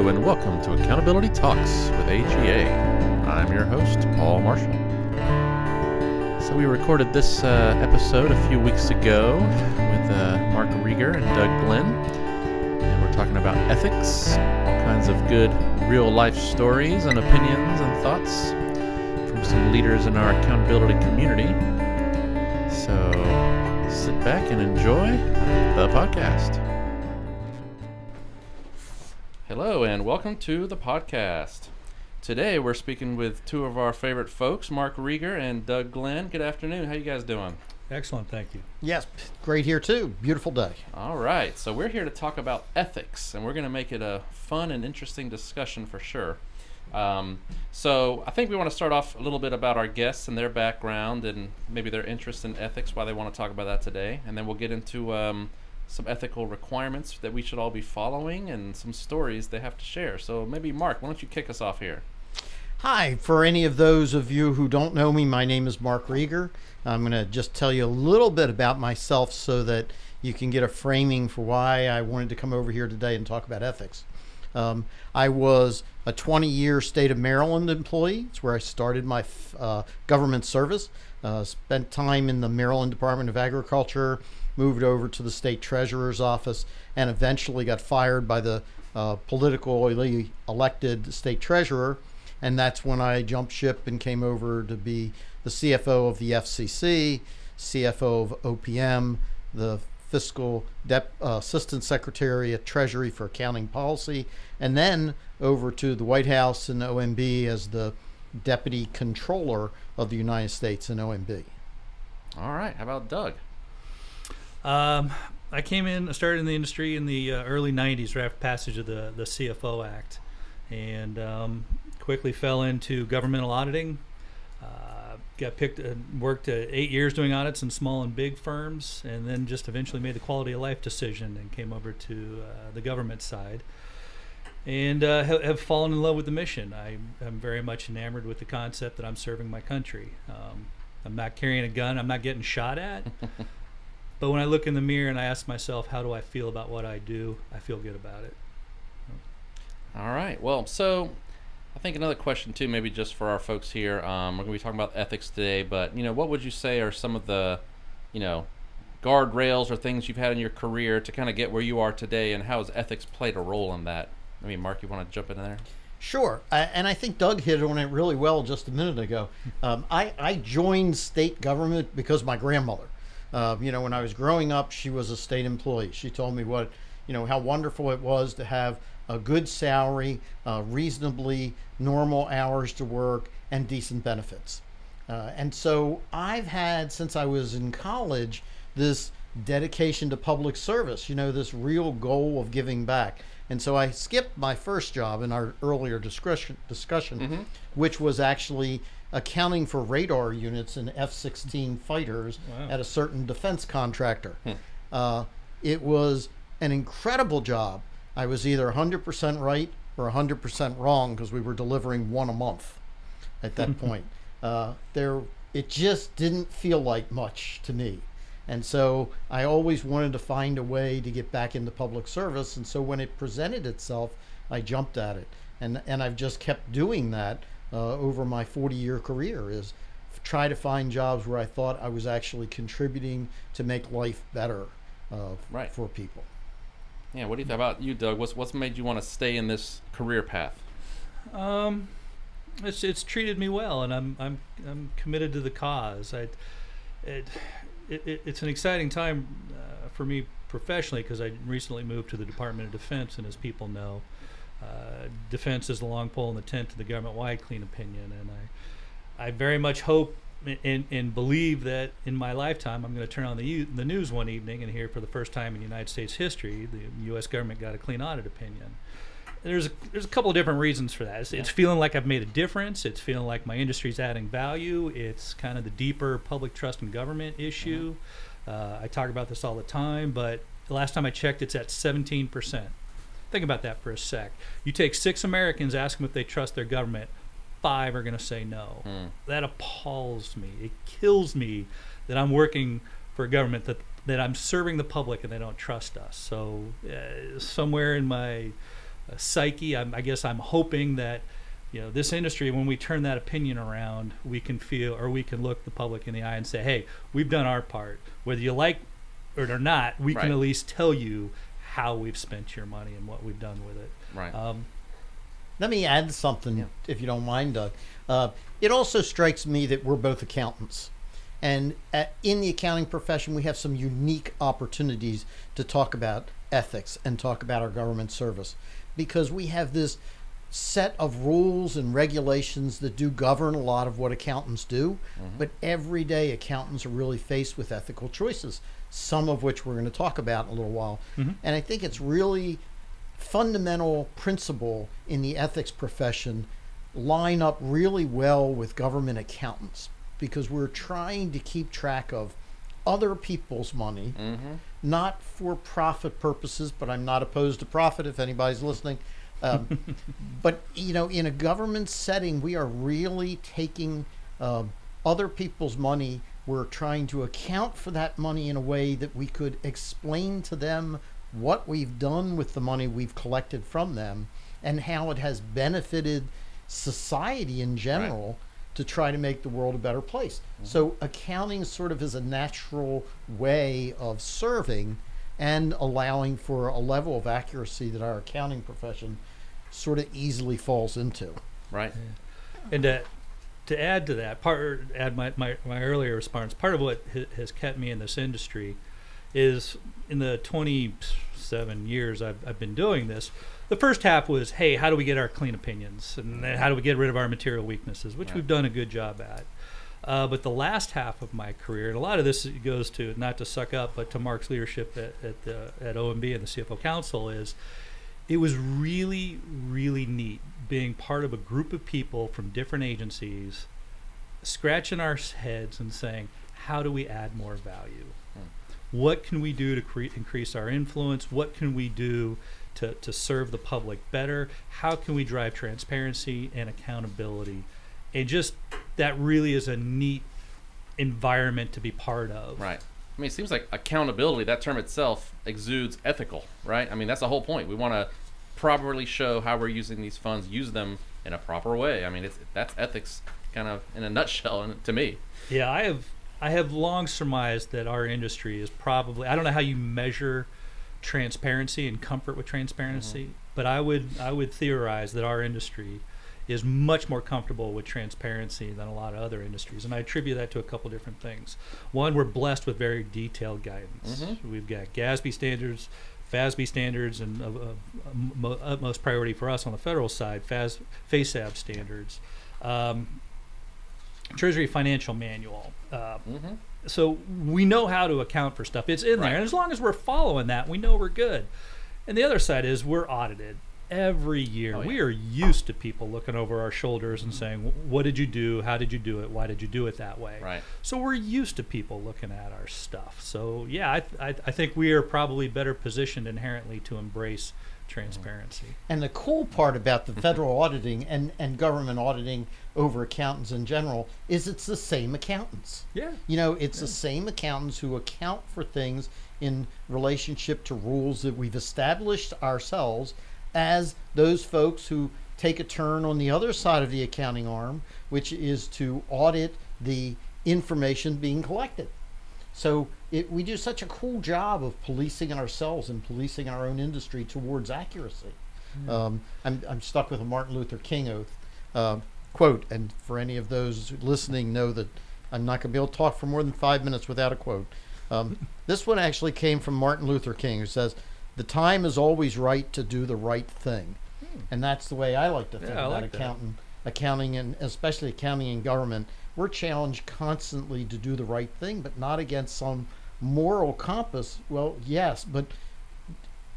And welcome to Accountability Talks with AGA. I'm your host, Paul Marshall. So, we recorded this uh, episode a few weeks ago with uh, Mark Reger and Doug Glenn, and we're talking about ethics, all kinds of good real life stories and opinions and thoughts from some leaders in our accountability community. So, sit back and enjoy the podcast. Hello, and welcome to the podcast. Today we're speaking with two of our favorite folks, Mark Reger and Doug Glenn. Good afternoon. How you guys doing? Excellent, thank you. Yes, great here too. Beautiful day. All right. So we're here to talk about ethics, and we're going to make it a fun and interesting discussion for sure. Um, so I think we want to start off a little bit about our guests and their background and maybe their interest in ethics, why they want to talk about that today, and then we'll get into um, some ethical requirements that we should all be following and some stories they have to share. So maybe Mark, why don't you kick us off here? Hi, for any of those of you who don't know me, my name is Mark Reger. I'm going to just tell you a little bit about myself so that you can get a framing for why I wanted to come over here today and talk about ethics. Um, I was a 20 year state of Maryland employee. It's where I started my uh, government service. Uh, spent time in the Maryland Department of Agriculture, moved over to the state treasurer's office, and eventually got fired by the uh, politically elected state treasurer. And that's when I jumped ship and came over to be the CFO of the FCC, CFO of OPM, the fiscal dep- uh, assistant secretary at Treasury for accounting policy, and then over to the White House and OMB as the deputy controller of the United States in OMB. All right. How about Doug? Um, I came in, I started in the industry in the uh, early 90s, right after passage of the, the CFO Act, and um, quickly fell into governmental auditing. Uh, got picked, uh, worked uh, eight years doing audits in small and big firms, and then just eventually made the quality of life decision and came over to uh, the government side. And uh, have, fallen in love with the mission. I am very much enamored with the concept that I'm serving my country. Um, I'm not carrying a gun. I'm not getting shot at. But when I look in the mirror and I ask myself, how do I feel about what I do? I feel good about it. All right. Well, so I think another question too, maybe just for our folks here. Um, we're going to be talking about ethics today, but you know, what would you say are some of the, you know, guardrails or things you've had in your career to kind of get where you are today, and how has ethics played a role in that? I mean, Mark, you want to jump in there? Sure, uh, and I think Doug hit on it really well just a minute ago. Um, I, I joined state government because my grandmother. Uh, you know, when I was growing up, she was a state employee. She told me what, you know, how wonderful it was to have a good salary, uh, reasonably normal hours to work, and decent benefits. Uh, and so I've had, since I was in college, this dedication to public service, you know, this real goal of giving back. And so I skipped my first job in our earlier discussion, discussion Mhm. which was actually accounting for radar units in F 16 fighters Wow. at a certain defense contractor. Hmm. Uh, it was an incredible job. I was either 100% right or 100% wrong because we were delivering one a month at that point. Uh, there, it just didn't feel like much to me. And so I always wanted to find a way to get back into public service. And so when it presented itself, I jumped at it. And, and I've just kept doing that uh, over my 40 year career is try to find jobs where I thought I was actually contributing to make life better uh, Right. for people. Yeah. What do you think about you, Doug? What's what's made you want to stay in this career path? Um, it's it's treated me well, and I'm I'm I'm committed to the cause. I, it, it, it it's an exciting time uh, for me professionally because I recently moved to the Department of Defense, and as people know, uh, defense is the long pole in the tent to the government-wide clean opinion, and I I very much hope and, and believe that in my lifetime I'm going to turn on the the news one evening and hear for the first time in United States history the U.S. government got a clean audit opinion. There's a, there's a couple of different reasons for that. It's, it's feeling like I've made a difference. It's feeling like my industry's adding value. It's kind of the deeper public trust in government issue. Uh, I talk about this all the time, but the last time I checked, it's at 17 percent. Think about that for a sec. You take six Americans, ask them if they trust their government. Five are going to say no. Hmm. That appalls me. It kills me that I'm working for a government that that I'm serving the public and they don't trust us. So uh, somewhere in my uh, psyche. I'm, I guess I'm hoping that you know this industry when we turn that opinion around we can feel or we can look the public in the eye and say hey we've done our part whether you like it or not we Right. can at least tell you how we've spent your money and what we've done with it Right. um, Let me add something, Yeah. if you don't mind, Doug. Uh, it also strikes me that we're both accountants. And at, in the accounting profession, we have some unique opportunities to talk about ethics and talk about our government service because we have this set of rules and regulations that do govern a lot of what accountants do. But every day, accountants are really faced with ethical choices, some of which we're going to talk about in a little while. Mhm. And I think it's really fundamental principle in the ethics profession line up really well with government accountants because we're trying to keep track of other people's money, mm-hmm. not for profit purposes, but I'm not opposed to profit if anybody's listening. Um, but, you know, in a government setting, we are really taking um other people's money. We're trying to account for that money in a way that we could explain to them what we've done with the money we've collected from them and how it has benefited society in general to try to make the world a better place. Mm-hmm. So accounting sort of is a natural way of serving and allowing for a level of accuracy that our accounting profession sort of easily falls into. Right. And to, to add to that, part add my, my, my earlier response, part of what ha- has kept me in this industry is in the 27 years I've, I've been doing this, the first half was, hey, how do we get our clean opinions? And then how do we get rid of our material weaknesses, which Right. we've done a good job at. Uh, but the last half of my career, and a lot of this goes to not to suck up, but to Mark's leadership at at, the, at OMB and the CFO Council, is it was really, really neat being part of a group of people from different agencies, scratching our heads and saying, how do we add more value? Hmm. What can we do to cre- increase our influence? What can we do to, to serve the public better? How can we drive transparency and accountability? And just that really is a neat environment to be part of. Right. I mean, it seems like accountability, that term itself exudes ethical, right? I mean, that's the whole point. We want to properly show how we're using these funds, use them in a proper way. I mean, it's, that's ethics kind of in a nutshell and to me. Yeah, I have I have long surmised that our industry is probably I don't know how you measure transparency and comfort with transparency, but I would I would theorize that our industry is much more comfortable with transparency than a lot of other industries, and I attribute that to a couple different things. One, we're blessed with very detailed guidance. Mhm. We've got GASB standards, FASB standards, and of, of mo- utmost priority for us on the federal side, FAS, FASAB standards. Um, Treasury Financial Manual. Uh, Mm-hmm. so we know how to account for stuff. It's in Right. there, and as long as we're following that, we know we're good. And the other side is we're audited every year. Oh, We are used to people looking over our shoulders and saying, "What did you do? How did you do it? Why did you do it that way?" Right. So we're used to people looking at our stuff. So yeah, I, I, I think we are probably better positioned inherently to embrace transparency. And the cool part about the federal auditing and, and government auditing over accountants in general is it's the same accountants. Yeah. You know, it's the same accountants who account for things in relationship to rules that we've established ourselves as those folks who take a turn on the other side of the accounting arm, which is to audit the information being collected. So it, we do such a cool job of policing ourselves and policing our own industry towards accuracy. Um, I'm, I'm stuck with a Martin Luther King oath uh, quote, and for any of those listening, know that I'm not going to be able to talk for more than five minutes without a quote. Um, this one actually came from Martin Luther King, who says, "The time is always right to do the right thing," and that's the way I like to think Hmm. Yeah, about like that. accounting, accounting, and especially accounting and government. We're challenged constantly to do the right thing, but not against some moral compass. Well, yes, but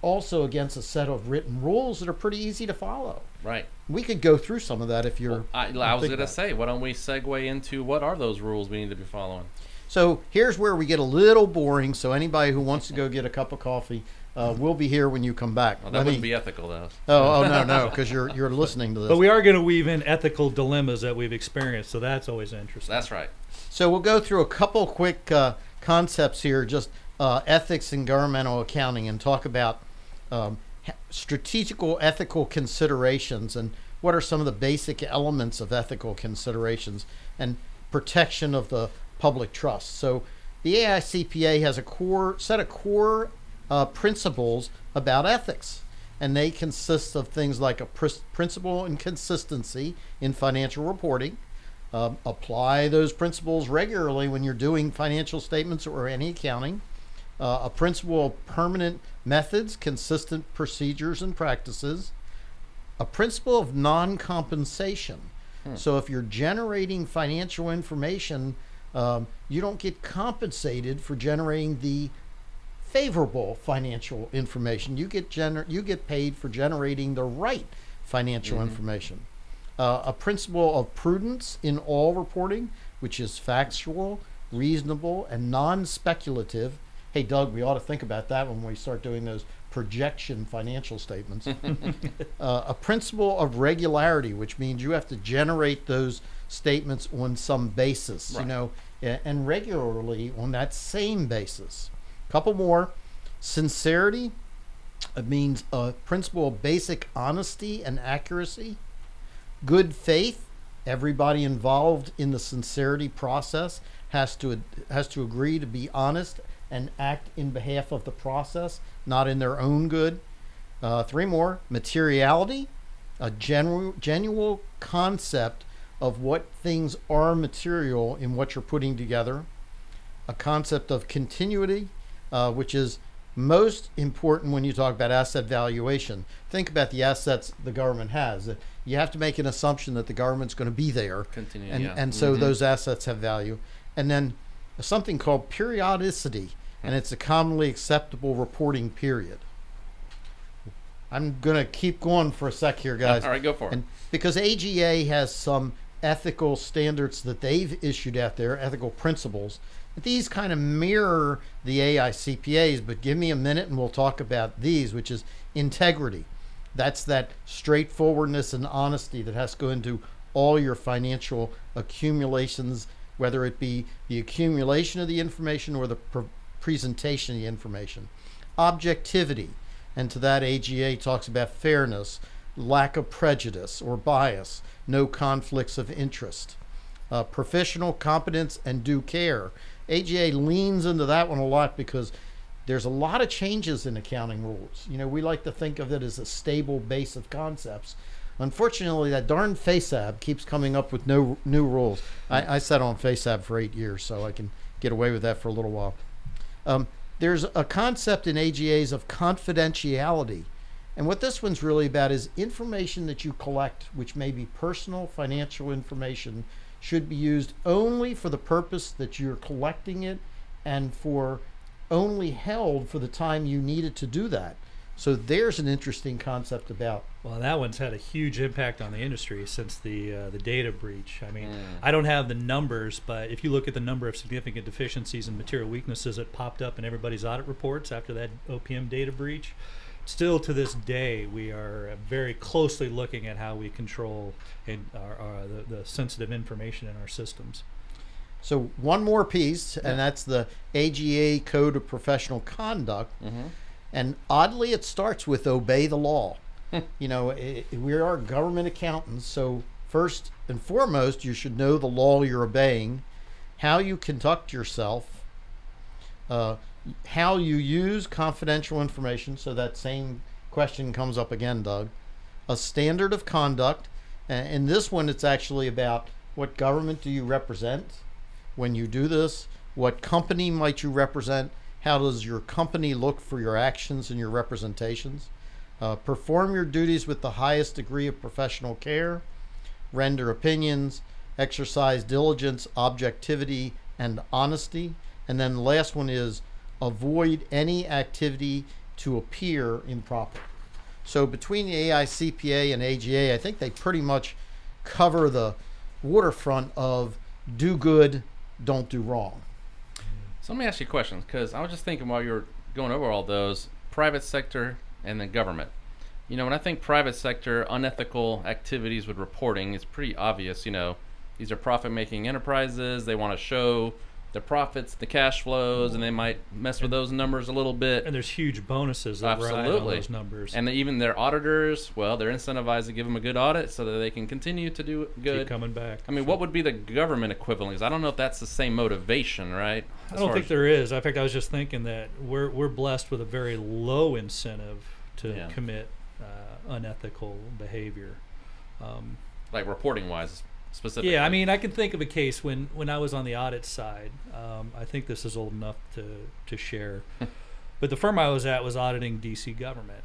also against a set of written rules that are pretty easy to follow. Right. We could go through some of that if you're. Well, I, I was going to say, why don't we segue into what are those rules we need to be following? So here's where we get a little boring. So anybody who wants to go get a cup of coffee, uh, we'll be here when you come back. Well, that Let wouldn't me- be ethical, though. Oh, oh no, no, because you're you're listening to this. But we are going to weave in ethical dilemmas that we've experienced, so that's always interesting. That's right. So we'll go through a couple quick uh, concepts here, just uh, ethics and governmental accounting, and talk about um, strategical ethical considerations and what are some of the basic elements of ethical considerations and protection of the public trust. So the AICPA has a core set of core uh, principles about ethics, and they consist of things like a pr- principle and consistency in financial reporting. Um, apply those principles regularly when you're doing financial statements or any accounting. Uh, a principle of permanent methods, consistent procedures and practices. A principle of non compensation. So if you're generating financial information, um, you don't get compensated for generating the favorable financial information. You get gener- you get paid for generating the right financial information. Uh, a principle of prudence in all reporting, which is factual, reasonable, and non-speculative. Hey, Doug, we ought to think about that when we start doing those projection financial statements. uh, a principle of regularity, which means you have to generate those statements on some basis, you know, and regularly on that same basis. Couple more. Sincerity. It means a principle of basic honesty and accuracy. Good faith. Everybody involved in the sincerity process has to has to agree to be honest and act in behalf of the process, not in their own good. Uh, three more. Materiality. A general genuine concept of what things are material in what you're putting together. A concept of continuity, uh, which is most important when you talk about asset valuation. Think about the assets the government has. You have to make an assumption that the government's going to be there, Continue, and yeah. and so Mhm. those assets have value. And then something called periodicity, and it's a commonly acceptable reporting period. I'm going to keep going for a sec here, guys. All right, go for it. And because AGA has some ethical standards that they've issued out there, ethical principles, these kind of mirror the AICPA's, but give me a minute and we'll talk about these, which is integrity. That's that straightforwardness and honesty that has to go into all your financial accumulations, whether it be the accumulation of the information or the pre- presentation of the information. Objectivity, and to that AGA talks about fairness, lack of prejudice or bias, no conflicts of interest. Uh, professional competence and due care. AGA leans into that one a lot because there's a lot of changes in accounting rules. You know, we like to think of it as a stable base of concepts. Unfortunately, that darn FASAB keeps coming up with no new rules. I, I sat on FASAB for eight years, so I can get away with that for a little while. Um, there's a concept in AGAs of confidentiality. And what this one's really about is information that you collect, which may be personal financial information, should be used only for the purpose that you're collecting it and for only held for the time you need it to do that. So there's an interesting concept about Well, that one's had a huge impact on the industry since the uh, the data breach. I mean, Mm. I don't have the numbers, but if you look at the number of significant deficiencies and material weaknesses that popped up in everybody's audit reports after that OPM data breach, still to this day we are very closely looking at how we control and our, our, the, the sensitive information in our systems. So one more piece, and that's the AGA Code of Professional Conduct. Mhm. And oddly, it starts with obey the law. you know, i we are government accountants, so first and foremost, you should know the law you're obeying, how you conduct yourself, uh, how you use confidential information. So that same question comes up again, Doug. A standard of conduct. And in this one, it's actually about what government do you represent when you do this? What company might you represent? How does your company look for your actions and your representations? Uh, perform your duties with the highest degree of professional care. Render opinions. Exercise diligence, objectivity, and honesty. And then the last one is avoid any activity to appear improper. So between the AICPA and AGA, I think they pretty much cover the waterfront of do good, don't do wrong. So let me ask you a question, because I was just thinking while you were going over all those, private sector and then government. You know, when I think private sector, unethical activities with reporting, it's pretty obvious. You know, these are profit-making enterprises. They want to show their profits, the cash flows, and they might mess with those numbers a little bit. And there's huge bonuses that ride on Absolutely. those numbers. And even their auditors, well, they're incentivized to give them a good audit so that they can continue to do keep good. coming back. I mean, what would be the government equivalent? I don't know if that's the same motivation, right? I don't think as- there is. In fact, I was just thinking that we're we're blessed with a very low incentive to Yeah. commit uh, unethical behavior. Um, like reporting wise, specifically. yeah, I mean, I can think of a case when when I was on the audit side. Um, I think this is old enough to to share, but the firm I was at was auditing DC government,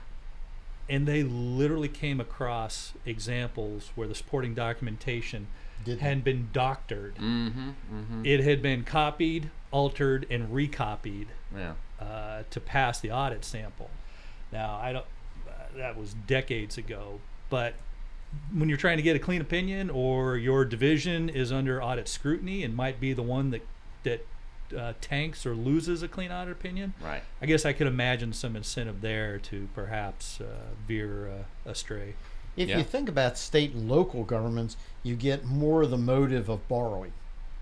and they literally came across examples where the supporting documentation Did had been doctored. Mm-hmm. Mm-hmm. It had been copied, altered, and recopied yeah. uh, to pass the audit sample. Now, I don't. Uh, that was decades ago, but when you're trying to get a clean opinion, or your division is under audit scrutiny and might be the one that that uh, tanks or loses a clean audit opinion, Right. I guess I could imagine some incentive there to perhaps uh, veer uh, astray. If Yeah. you think about state and local governments, you get more of the motive of borrowing.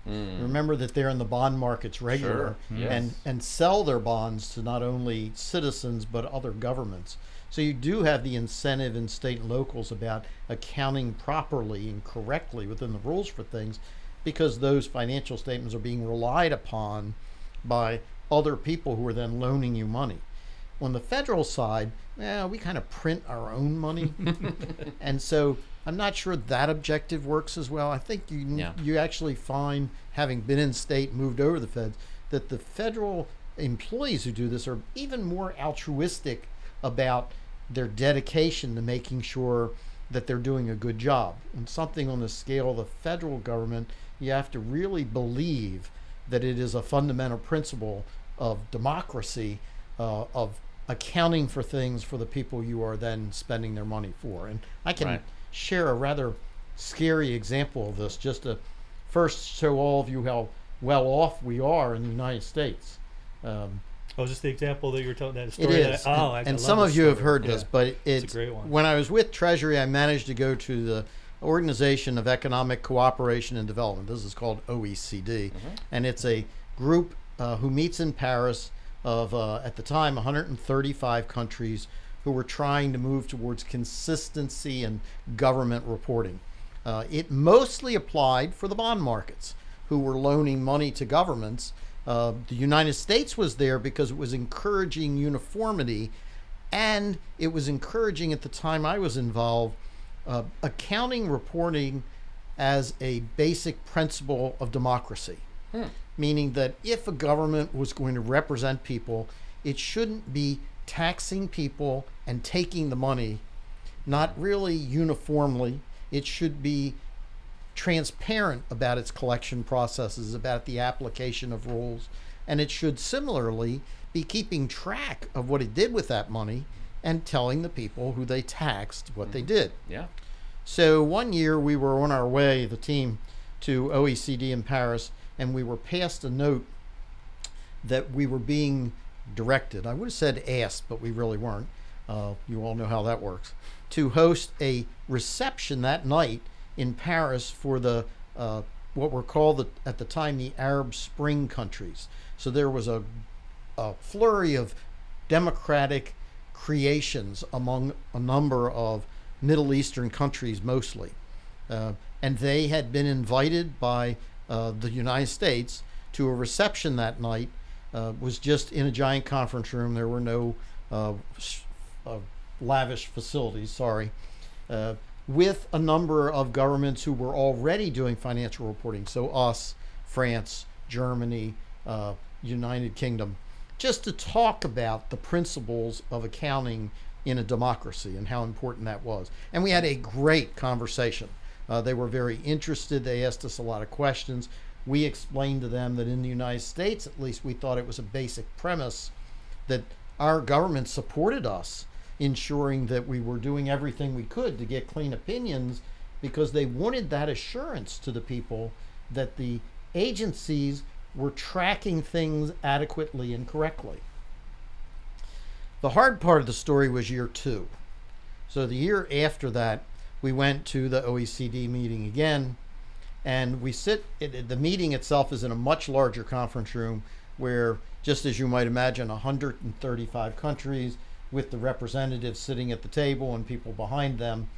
Mm. Remember that they're in the bond markets regular Sure, yes. and and sell their bonds to not only citizens but other governments. So you do have the incentive in state and locals about accounting properly and correctly within the rules for things because those financial statements are being relied upon by other people who are then loaning you money. On the federal side, yeah, we kind of print our own money. and so I'm not sure that objective works as well. I think you Yeah. you actually find, having been in state, moved over the feds, that the federal employees who do this are even more altruistic about their dedication to making sure that they're doing a good job. And something on the scale of the federal government, you have to really believe that it is a fundamental principle of democracy, uh, of accounting for things for the people you are then spending their money for. And I can Right. share a rather scary example of this just to first show all of you how well off we are in the United States. Um, Oh, this the example that you were telling that story? is. That, oh, and, I and some of you have story. heard Yeah. this, but It's it's, a great one. when I was with Treasury, I managed to go to the Organization of Economic Cooperation and Development. This is called OECD, Mm-hmm. and it's a group uh, who meets in Paris of uh, at the time 135 countries who were trying to move towards consistency and government reporting. Uh, it mostly applied for the bond markets, who were loaning money to governments. Uh, the United States was there because it was encouraging uniformity, and it was encouraging at the time I was involved uh, accounting reporting as a basic principle of democracy. Hmm. Meaning that if a government was going to represent people, it shouldn't be taxing people and taking the money, not really uniformly. It should be transparent about its collection processes, about the application of rules, and it should similarly be keeping track of what it did with that money and telling the people who they taxed what they hmm. did. Yeah. So one year we were on our way, the team, to OECD in Paris, and we were passed a note that we were being directed. I would have said asked, but we really weren't. Uh, you all know how that works. To host a reception that night in Paris for the uh, what were called the, at the time the Arab Spring countries. So there was a, a flurry of democratic creations among a number of Middle Eastern countries mostly. Uh, and they had been invited by uh, the United States to a reception that night. Uh, was just in a giant conference room. There were no uh, uh, lavish facilities. Sorry, uh, with a number of governments who were already doing financial reporting. So us, France, Germany, uh, United Kingdom, just to talk about the principles of accounting in a democracy and how important that was. And we had a great conversation. Uh, they were very interested. They asked us a lot of questions. We explained to them that in the United States, at least, we thought it was a basic premise that our government supported us, ensuring that we were doing everything we could to get clean opinions because they wanted that assurance to the people that the agencies were tracking things adequately and correctly. The hard part of the story was year two. So the year after that, we went to the OECD meeting again, And we sit, it, the meeting itself is in a much larger conference room where, just as you might imagine, 135 countries with the representatives sitting at the table and people behind them.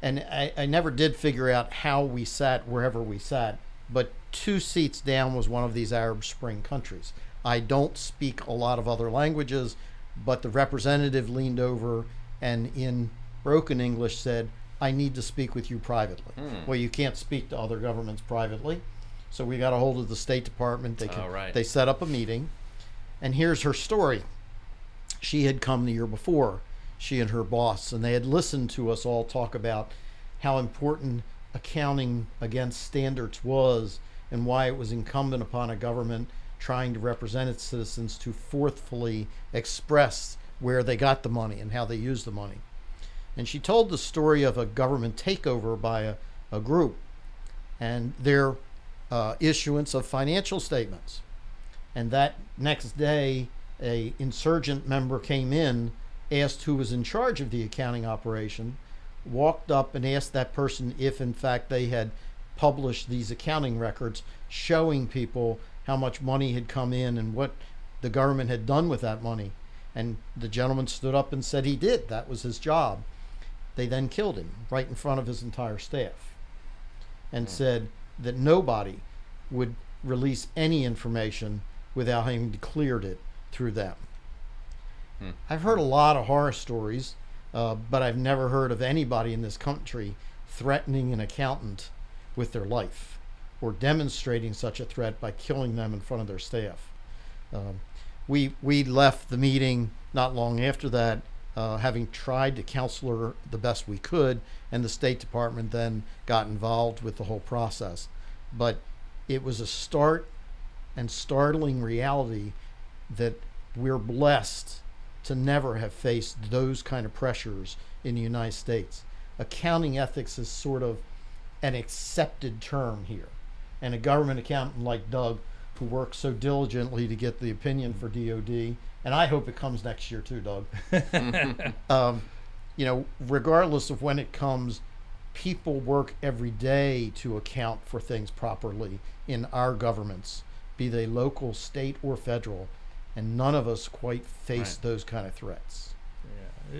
And I, I never did figure out how we sat wherever we sat, but two seats down was one of these Arab Spring countries. I don't speak a lot of other languages, but the representative leaned over and in broken English said, I need to speak with you privately. Hmm. Well, you can't speak to other governments privately. So we got a hold of the State Department. They, Oh, right. they set up a meeting. And here's her story. She had come the year before, she and her boss, and they had listened to us all talk about how important accounting against standards was and why it was incumbent upon a government trying to represent its citizens to forthfully express where they got the money and how they used the money. And she told the story of a government takeover by a, a group and their uh, issuance of financial statements. And that next day, a insurgent member came in, asked who was in charge of the accounting operation, walked up and asked that person if, in fact, they had published these accounting records showing people how much money had come in and what the government had done with that money. And the gentleman stood up and said he did. That was his job. They then killed him right in front of his entire staff and said that nobody would release any information without having cleared it through them. Hmm. I've heard a lot of horror stories, uh, but I've never heard of anybody in this country threatening an accountant with their life or demonstrating such a threat by killing them in front of their staff. Um, we we left the meeting not long after that, uh, having tried to counsel her the best we could, and the State Department then got involved with the whole process. But it was a start and startling reality that we're blessed to never have faced those kind of pressures in the United States. Accounting ethics is sort of an accepted term here. And a government accountant like Doug, who works so diligently to get the opinion for DOD, and I hope it comes next year too, Doug. um, you know, regardless of when it comes, people work every day to account for things properly in our governments, be they local, state, or federal. And none of us quite face Right. those kind of threats.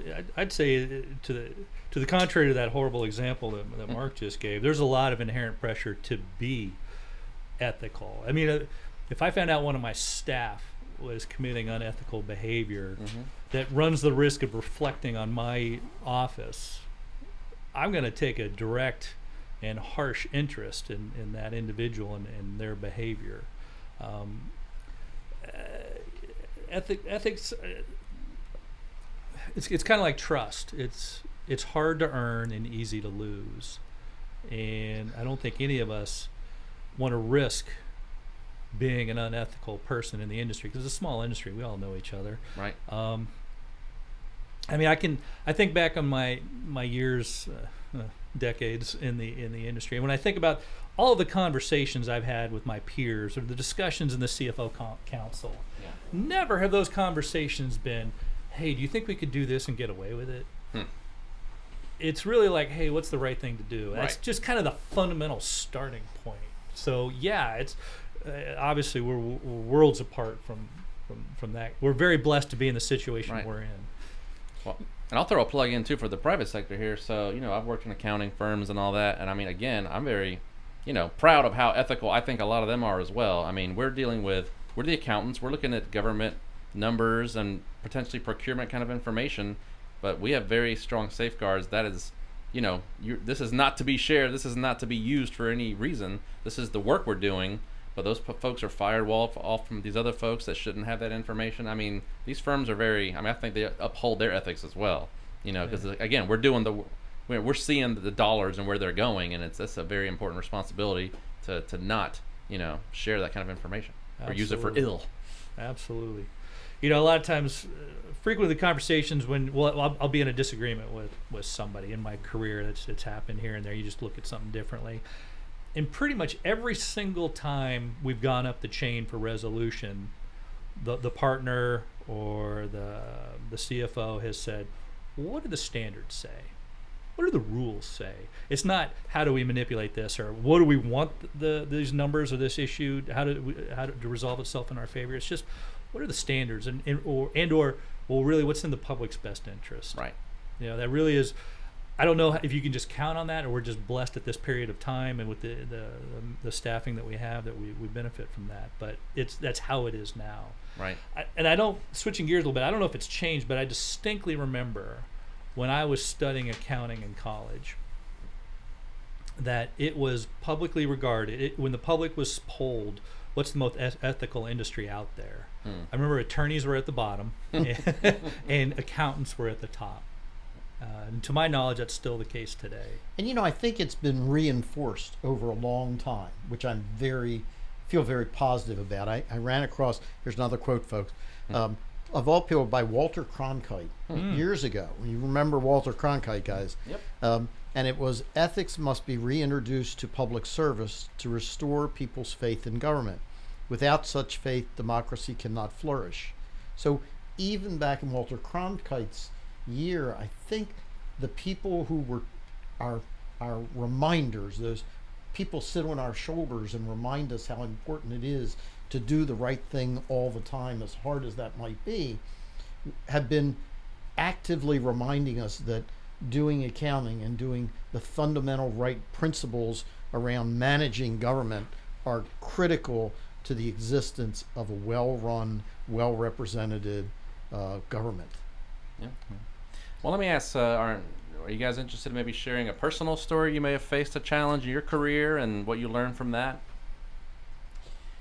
Yeah, I'd- I'd say uh, to the to the contrary to that horrible example that, that Mark just gave, there's a lot of inherent pressure to be ethical. I mean, uh, if I found out one of my staff was committing unethical behavior that runs the risk of reflecting on my office, I'm going to take a direct and harsh interest in, in that individual and, and their behavior. Um, uh, ethic, ethics. Uh, it's it's kind of like trust. It's it's hard to earn and easy to lose, and I don't think any of us want to risk being an unethical person in the industry because it's a small industry. We all know each other. Right. Um, I mean, I can I think back on my my years, uh, uh, decades in the in the industry, and when I think about all of the conversations I've had with my peers or the discussions in the CFO co- council, Yeah. never have those conversations been, "Hey, do you think we could do this and get away with it?" Hmm. It's really like, "Hey, what's the right thing to do?" That's just kind of the fundamental starting point. So yeah, it's Uh, obviously we're, we're worlds apart from, from from that. We're very blessed to be in the situation Right. we're in. Well, and I'll throw a plug in too for the private sector here. So, you know, I've worked in accounting firms and all that. And I mean, again, I'm very, you know, proud of how ethical I think a lot of them are as well. I mean, we're dealing with, we're the accountants, we're looking at government numbers and potentially procurement kind of information, but we have very strong safeguards. That is, you know, this is not to be shared. This is not to be used for any reason. This is the work we're doing. But those p- folks are fired off, off from these other folks that shouldn't have that information. I mean, these firms are very. I mean, I think they uphold their ethics as well. You know, because again, we're doing the, we're, seeing the dollars and where they're going, and it's that's a very important responsibility to to not you know share that kind of information or use it for ill. Absolutely. You know, a lot of times, uh, frequently the conversations when well, I'll, I'll be in a disagreement with with somebody in my career. That's it's happened here and there. You just look at something differently. And pretty much every single time we've gone up the chain for resolution, the the partner or the the CFO has said, "What do the standards say?" what do the rules say? It's not how do we manipulate this or what do we want the these numbers or this issue how do we, how to, to resolve itself in our favor. It's just what are the standards and, and or and or well really what's in the public's best interest. Right. You know that really is. I don't know if you can just count on that, or we're just blessed at this period of time and with the the, the staffing that we have that we, we benefit from that. But it's that's how it is now. Right. I, and I don't switching gears a little bit. I don't know if it's changed, but I distinctly remember when I was studying accounting in college that it was publicly regarded it, when the public was polled what's the most ethical industry out there Hmm. i remember attorneys were at the bottom and, and accountants were at the top uh, and to my knowledge that's still the case today And you know, I think it's been reinforced over a long time, which I'm very feel very positive about. I, I ran across here's another quote, folks, um, of all people by Walter Cronkite years ago. You remember Walter Cronkite, guys? Yep. Um, and it was ethics must be reintroduced to public service to restore people's faith in government. Without such faith, democracy cannot flourish. So even back in Walter Cronkite's year, I think the people who were our our reminders, those people sit on our shoulders and remind us how important it is to do the right thing all the time, as hard as that might be, have been actively reminding us that doing accounting and doing the fundamental right principles around managing government are critical to the existence of a well run, well represented uh, government. Yeah. Well, let me ask: uh, are, are you guys interested in maybe sharing a personal story you may have faced a challenge in your career and what you learned from that?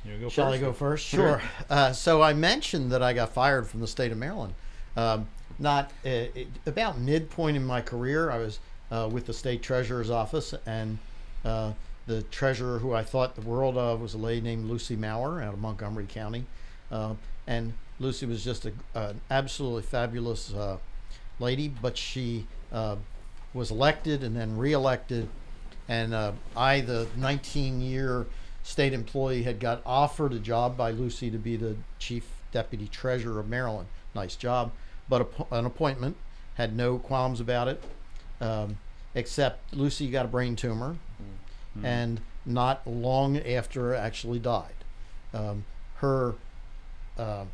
you go Shall I go first? Sure. Uh, so I mentioned that I got fired from the state of Maryland. Um, not uh, it, about midpoint in my career, I was uh, with the state treasurer's office, and uh, the treasurer who I thought the world of was a lady named Lucy Maurer out of Montgomery County, uh, and Lucy was just a, an absolutely fabulous uh, lady. But she uh, was elected and then reelected, and uh, I, the 19-year state employee, had got offered a job by Lucy to be the chief deputy treasurer of Maryland. Nice job, but a, an appointment. Had no qualms about it, um, except Lucy got a brain tumor, and not long after actually died. Um, her uh,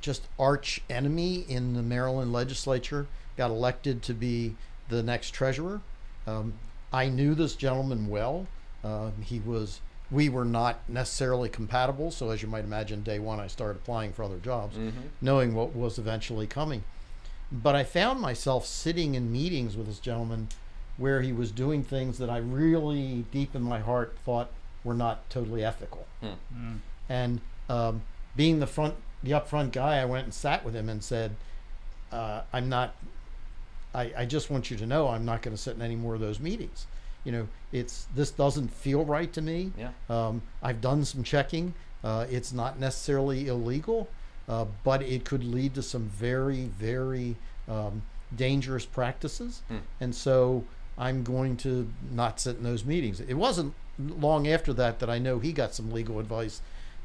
just arch enemy in the Maryland legislature got elected to be the next treasurer. Um, I knew this gentleman well. Um, he was. We were not necessarily compatible, so as you might imagine, day one I started applying for other jobs, knowing what was eventually coming. But I found myself sitting in meetings with this gentleman where he was doing things that I really, deep in my heart, thought were not totally ethical. And um, being the front, the upfront guy, I went and sat with him and said, uh, "I'm not. I, I just want you to know I'm not going to sit in any more of those meetings. You know, it's this doesn't feel right to me. Yeah. Um, I've done some checking. Uh, it's not necessarily illegal, uh, but it could lead to some very, very um, dangerous practices. Hmm. And so I'm going to not sit in those meetings. It wasn't long after that that I know he got some legal advice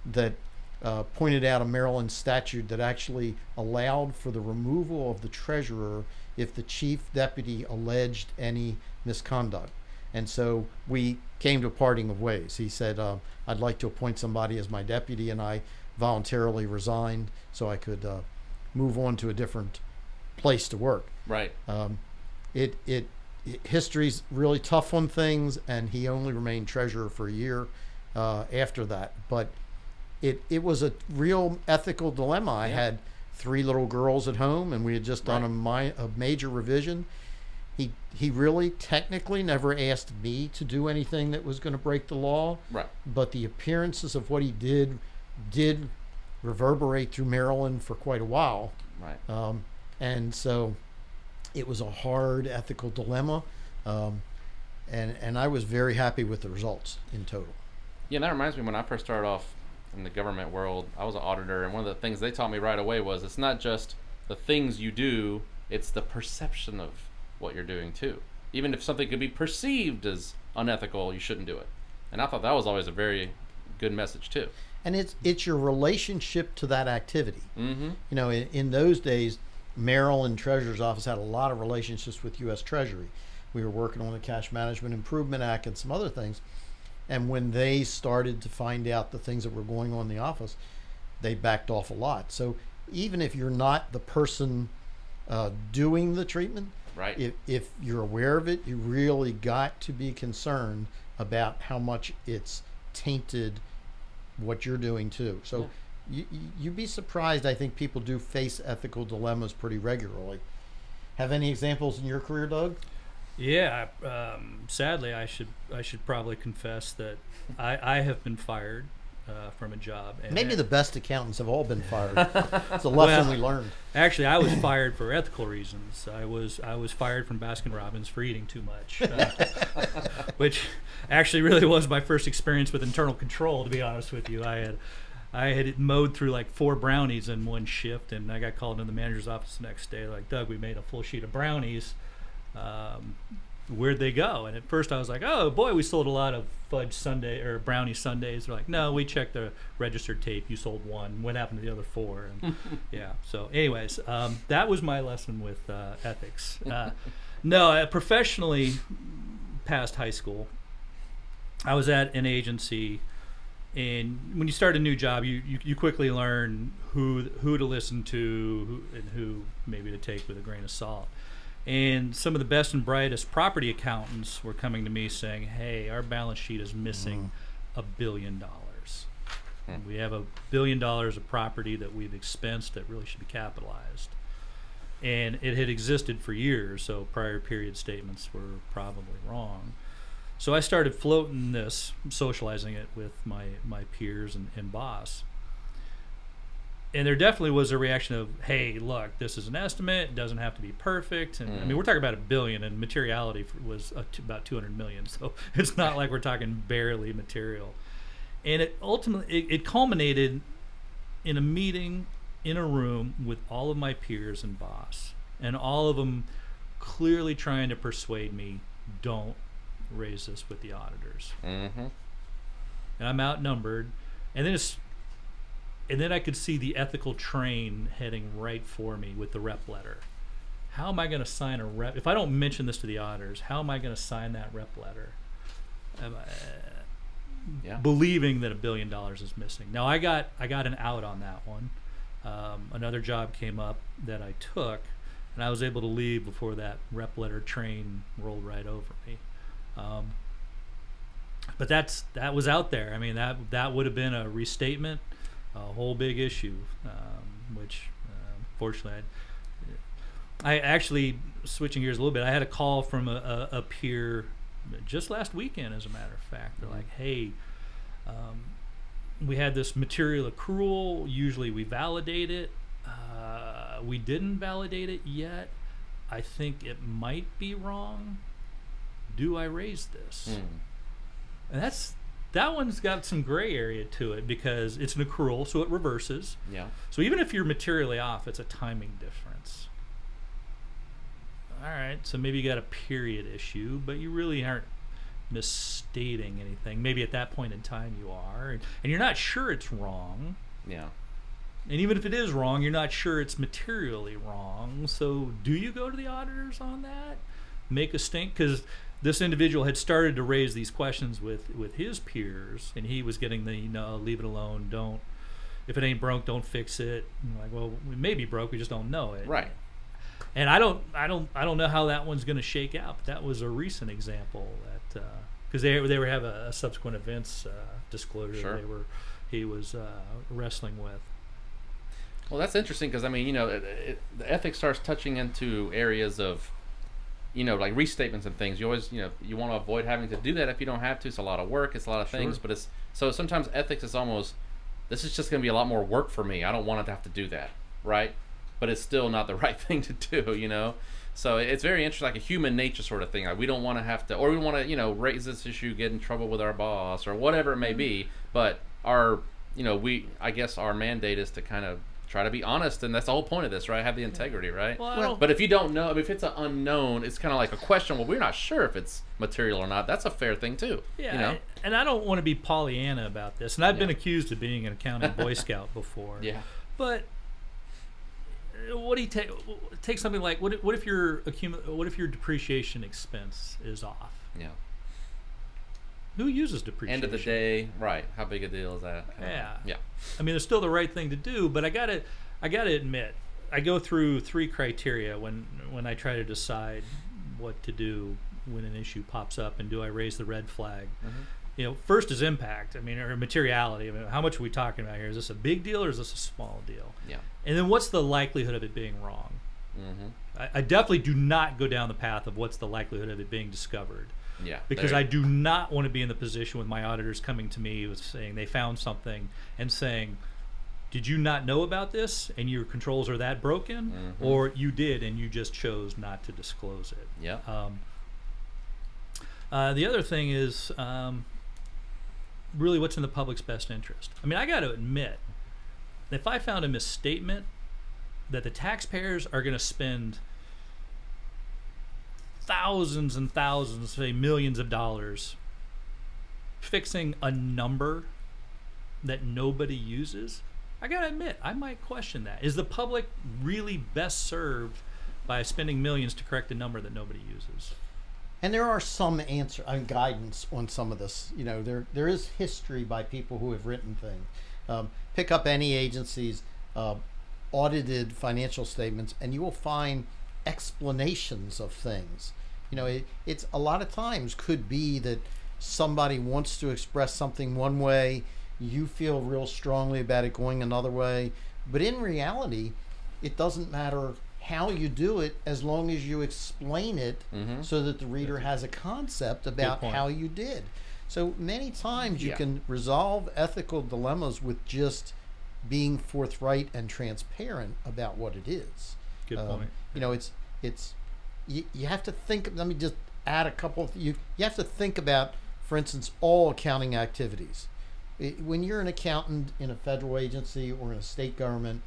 that uh, pointed out a Maryland statute that actually allowed for the removal of the treasurer if the chief deputy alleged any misconduct. And so we came to a parting of ways. He said, uh, I'd like to appoint somebody as my deputy, and I voluntarily resigned so I could uh, move on to a different place to work. Right. Um, it, it, it history's really tough on things, and he only remained treasurer for a year uh, after that. But it it was a real ethical dilemma. I Yeah. had three little girls at home, and we had just done Right. a, mi- a major revision. He he really technically never asked me to do anything that was going to break the law, Right. but the appearances of what he did did reverberate through Maryland for quite a while. Right. Um, and so it was a hard ethical dilemma. Um, and, and I was very happy with the results in total. Yeah, and that reminds me when I first started off in the government world, I was an auditor, and one of the things they taught me right away was it's not just the things you do, it's the perception of what you're doing too. Even if something could be perceived as unethical, you shouldn't do it. And I thought that was always a very good message too. And it's, it's your relationship to that activity. Mm-hmm. You know, in, in those days, Maryland Treasurer's Office had a lot of relationships with U.S. Treasury. We were working on the Cash Management Improvement Act and some other things. And when they started to find out the things that were going on in the office, they backed off a lot. So even if you're not the person uh, doing the treatment, Right. if, if you're aware of it, you really got to be concerned about how much it's tainted what you're doing too. So you, you, you'd be surprised. I think people do face ethical dilemmas pretty regularly. Have any examples in your career, Doug? Yeah, um, sadly, I should I should probably confess that I, I have been fired uh, from a job. And Maybe the best accountants have all been fired. it's a lesson Well- we learned. Actually, I was fired for ethical reasons. I was I was fired from Baskin Robbins for eating too much, uh, which actually really was my first experience with internal control. To be honest with you, I had I had mowed through like four brownies in one shift, and I got called into the manager's office the next day. Like, Doug, we made a full sheet of brownies. Um, where'd they go? And at first I was like, oh boy, we sold a lot of fudge sundae or brownie sundaes. They're like, no, we checked the registered tape. You sold one. What happened to the other four? And yeah. So, anyways, um, that was my lesson with uh, ethics. Uh, no, uh, professionally, past high school, I was at an agency. And when you start a new job, you, you, you quickly learn who who to listen to and who maybe to take with a grain of salt. And some of the best and brightest property accountants were coming to me saying, "Hey, our balance sheet is missing a billion dollars. Hmm. We have a billion dollars of property that we've expensed that really should be capitalized." And it had existed for years, so prior period statements were probably wrong. So I started floating this, socializing it with my, my peers and, and boss and there definitely was a reaction of, "Hey, look, this is an estimate. It doesn't have to be perfect." And I Mm. mean, we're talking about a billion, and materiality was about 200 million. So it's not like we're talking barely material. And it ultimately it, it culminated in a meeting in a room with all of my peers and boss, and all of them clearly trying to persuade me, "Don't raise this with the auditors." Mm-hmm. and I'm outnumbered. And then it's, and then I could see the ethical train heading right for me with the rep letter. How am I going to sign a rep? If I don't mention this to the auditors, how am I going to sign that rep letter? Am I- Yeah. Believing that a billion dollars is missing. Now I got I got an out on that one. Um, another job came up that I took, and I was able to leave before that rep letter train rolled right over me. Um, but that's that was out there. I mean that that would have been a restatement, a whole big issue, um, which uh, fortunately I, I actually switching gears a little bit. I had a call from a, a, a peer just last weekend, as a matter of fact. They're like, "Hey, um, we had this material accrual. Usually we validate it. Uh, we didn't validate it yet. I think it might be wrong. Do I raise this?" Mm. And that's that one's got some gray area to it because it's an accrual, so it reverses. Yeah. So even if you're materially off, it's a timing difference. All right, so maybe you got a period issue, but you really aren't misstating anything. Maybe at that point in time you are, and, and you're not sure it's wrong. Yeah. And even if it is wrong, you're not sure it's materially wrong. So do you go to the auditors on that? Make a stink because this individual had started to raise these questions with with his peers, and he was getting the no, leave it alone, don't. If it ain't broke, don't fix it. And like, well, we may be broke, we just don't know it. Right. And I don't, I don't, I don't know how that one's going to shake out. But that was a recent example that because they they were have a, a subsequent events uh, disclosure Sure. they were he was uh, wrestling with. Well, that's interesting because I mean, you know, it, it, the ethics starts touching into areas of, you know, like restatements and things. You always, you know, you want to avoid having to do that if you don't have to. It's a lot of work. It's a lot of things, Sure. but it's so sometimes ethics is almost. This is just going to be a lot more work for me. I don't want to have to do that, right? But it's still not the right thing to do, you know. So it's very interesting, like a human nature sort of thing. Like we don't want to have to, or we want to, you know, raise this issue, get in trouble with our boss, or whatever it may mm-hmm. be. But our, you know, we, I guess, our mandate is to kind of try to be honest, and that's the whole point of this, right? Have the integrity, right? Well, But if you don't know, I mean, if it's an unknown, it's kind of like a question. Well, we're not sure if it's material or not. That's a fair thing too. Yeah, You know. I- and I don't want to be Pollyanna about this. And I've been accused of being an accounting Boy Scout before. Yeah. But what do you take? Take something like what? if- What if your accumu- What if your depreciation expense is off? Yeah. Who uses depreciation? End of the day, right? How big a deal is that? Yeah. Yeah. I mean, it's still the right thing to do, but I got to, I got to admit, I go through three criteria when when I try to decide what to do when an issue pops up, and do I raise the red flag? Mhm. You know, first is impact. I mean, or materiality. I mean, how much are we talking about here? Is this a big deal or is this a small deal? Yeah. And then what's the likelihood of it being wrong? Mm-hmm. I, I definitely do not go down the path of what's the likelihood of it being discovered Yeah. because I do not want to be in the position with my auditors coming to me with saying they found something and saying, "Did you not know about this and your controls are that broken, Mhm. or you did and you just chose not to disclose it?" Yeah. Um, uh, the other thing is um, really what's in the public's best interest. I mean, I got to admit, if I found a misstatement that the taxpayers are going to spend thousands and thousands, say millions of dollars, fixing a number that nobody uses, I got to admit, I might question that. Is the public really best served by spending millions to correct a number that nobody uses? And there are some answer and guidance on some of this. You know, there there is history by people who have written things. Um, pick up any agency's uh, audited financial statements, and you will find explanations of things. You know, it, it's a lot of times could be that somebody wants to express something one way, you feel real strongly about it going another way, but in reality, it doesn't matter how you do it as long as you explain it Mhm. so that the reader has a concept about how you did. So many times you Yeah. can resolve ethical dilemmas with just being forthright and transparent about what it is. Good Um, point. You know, it's it's you, you have to think. Let me just add a couple. Of, you you have to think about, for instance, all accounting activities. It, when you're an accountant in a federal agency or in a state government,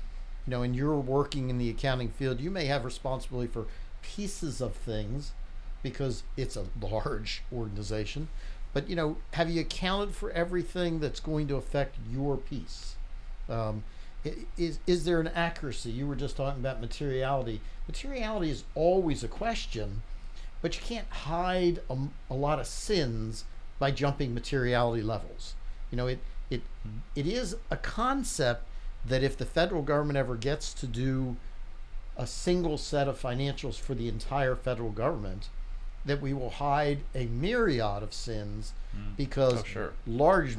you know, and you're working in the accounting field, you may have responsibility for pieces of things because it's a large organization. But you know, have you accounted for everything that's going to affect your piece? Um, is is there an accuracy? You were just talking about materiality. Materiality is always a question, but you can't hide a, a lot of sins by jumping materiality levels. You know, it it mm-hmm. it is a concept that if the federal government ever gets to do a single set of financials for the entire federal government, that we will hide a myriad of sins mm. because Oh, sure. large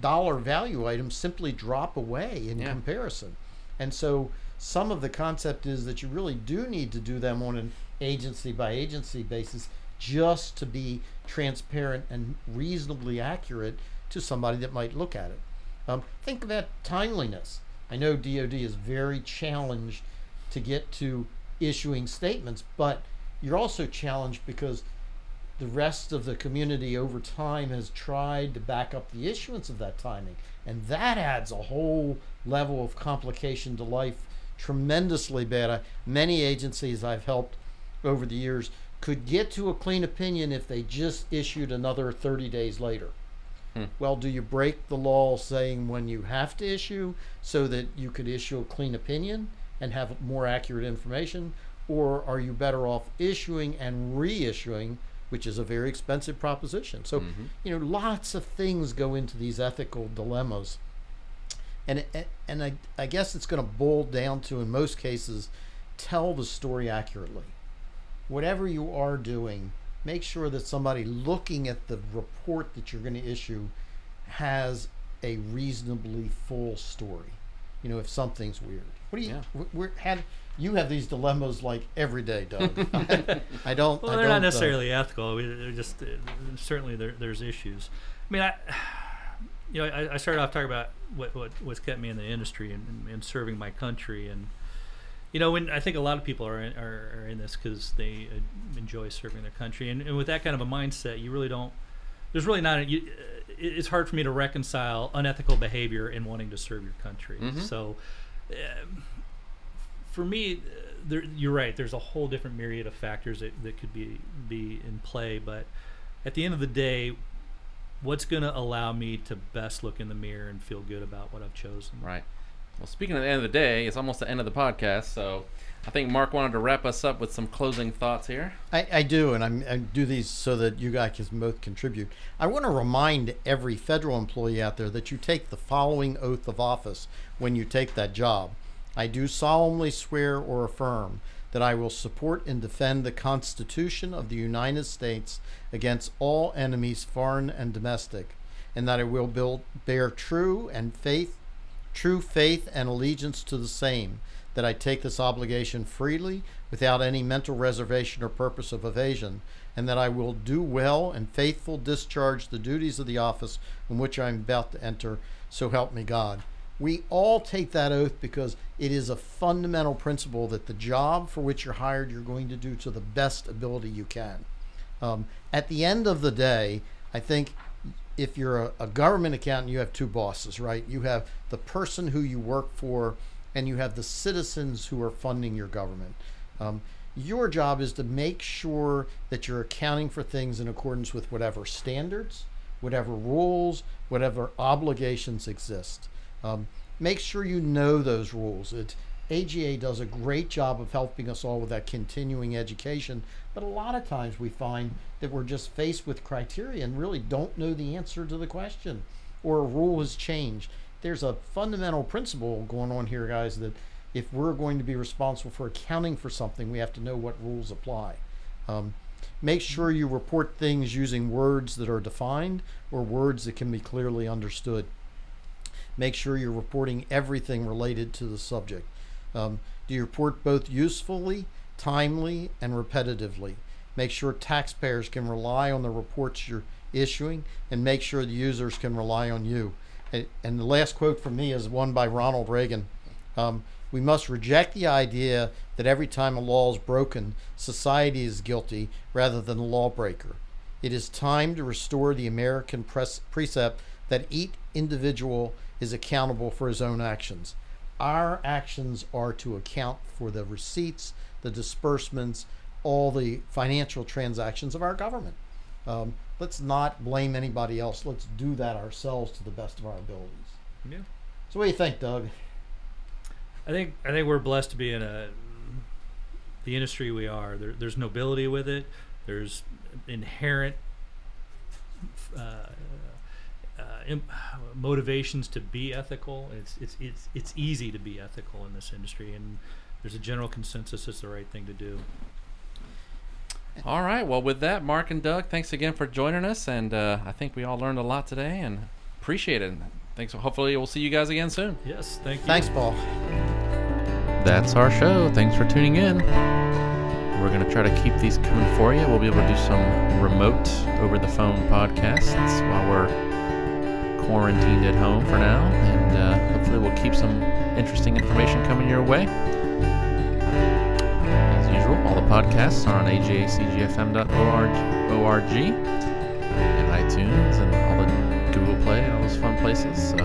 dollar value items simply drop away in Yeah. comparison. And so some of the concept is that you really do need to do them on an agency by agency basis just to be transparent and reasonably accurate to somebody that might look at it. Um, think about timeliness. I know DoD is very challenged to get to issuing statements, but you're also challenged because the rest of the community over time has tried to back up the issuance of that timing. And that adds a whole level of complication to life tremendously bad. I, many agencies I've helped over the years could get to a clean opinion if they just issued another 30 days later. Hmm. Well, do you break the law saying when you have to issue so that you could issue a clean opinion and have more accurate information? Or are you better off issuing and reissuing, which is a very expensive proposition? So, Mhm. you know, lots of things go into these ethical dilemmas. And, and I, I guess it's going to boil down to, in most cases, tell the story accurately. Whatever you are doing, make sure that somebody looking at the report that you're going to issue has a reasonably full story. You know, if something's weird. What do you? Yeah. wh- Where, had you have these dilemmas like every day, Doug? I don't. Well, I they're don't, not uh, necessarily ethical. I They're just uh, certainly there, there's issues. I mean, I you know I, I started off talking about what, what what's kept me in the industry and, and serving my country, and you know when I think a lot of people are in, are, are in this because they uh, enjoy serving their country, and, and with that kind of a mindset, you really don't. There's really not. A, you, uh, it's hard for me to reconcile unethical behavior and wanting to serve your country. Mhm. So. For me, uh, there, you're right. There's a whole different myriad of factors that, that could be be in play, but at the end of the day, what's going to allow me to best look in the mirror and feel good about what I've chosen? Right. Well, speaking of the end of the day, it's almost the end of the podcast, so I think Mark wanted to wrap us up with some closing thoughts here. I, I do, and I'm, I do these so that you guys can both contribute. I want to remind every federal employee out there that you take the following oath of office when you take that job. I do solemnly swear or affirm that I will support and defend the Constitution of the United States against all enemies, foreign and domestic, and that I will build, bear true and faith, true faith and allegiance to the same. That I take this obligation freely, without any mental reservation or purpose of evasion, and that I will do well and faithful discharge the duties of the office in which I am about to enter. So help me God. We all take that oath because it is a fundamental principle that the job for which you're hired, you're going to do to the best ability you can. Um, at the end of the day, I think if you're a, a, government accountant, you have two bosses, right? You have the person who you work for, and you have the citizens who are funding your government. Um, your job is to make sure that you're accounting for things in accordance with whatever standards, whatever rules, whatever obligations exist. Um, make sure you know those rules. It, AGA does a great job of helping us all with that continuing education, but a lot of times we find that we're just faced with criteria and really don't know the answer to the question, or a rule has changed. There's a fundamental principle going on here, guys, that if we're going to be responsible for accounting for something, we have to know what rules apply. Um, make sure you report things using words that are defined or words that can be clearly understood. Make sure you're reporting everything related to the subject. Um, do you report both usefully, timely, and repetitively? Make sure taxpayers can rely on the reports you're issuing and make sure the users can rely on you. And, and the last quote from me is one by Ronald Reagan. Um, we must reject the idea that every time a law is broken, society is guilty rather than the lawbreaker. It is time to restore the American precept that each individual is accountable for his own actions. Our actions are to account for the receipts, the disbursements, all the financial transactions of our government. Um, let's not blame anybody else. Let's do that ourselves to the best of our abilities. Yeah. So, what do you think, Doug? I think I think we're blessed to be in a the industry we are. There, there's nobility with it. There's inherent uh, uh, motivations to be ethical. It's, it's it's it's easy to be ethical in this industry, and there's a general consensus it's the right thing to do. All right. Well, with that, Mark and Doug, thanks again for joining us, and uh, I think we all learned a lot today, and appreciate it. Thanks. Hopefully, we'll see you guys again soon. Yes. Thank you. Thanks, Paul. That's our show. Thanks for tuning in. We're going to try to keep these coming for you. We'll be able to do some remote over the phone podcasts while we're quarantined at home for now. And uh, hopefully, we'll keep some interesting information coming your way. As usual, all the podcasts are on agacgfm.org and iTunes and all the Google Play, all those fun places. So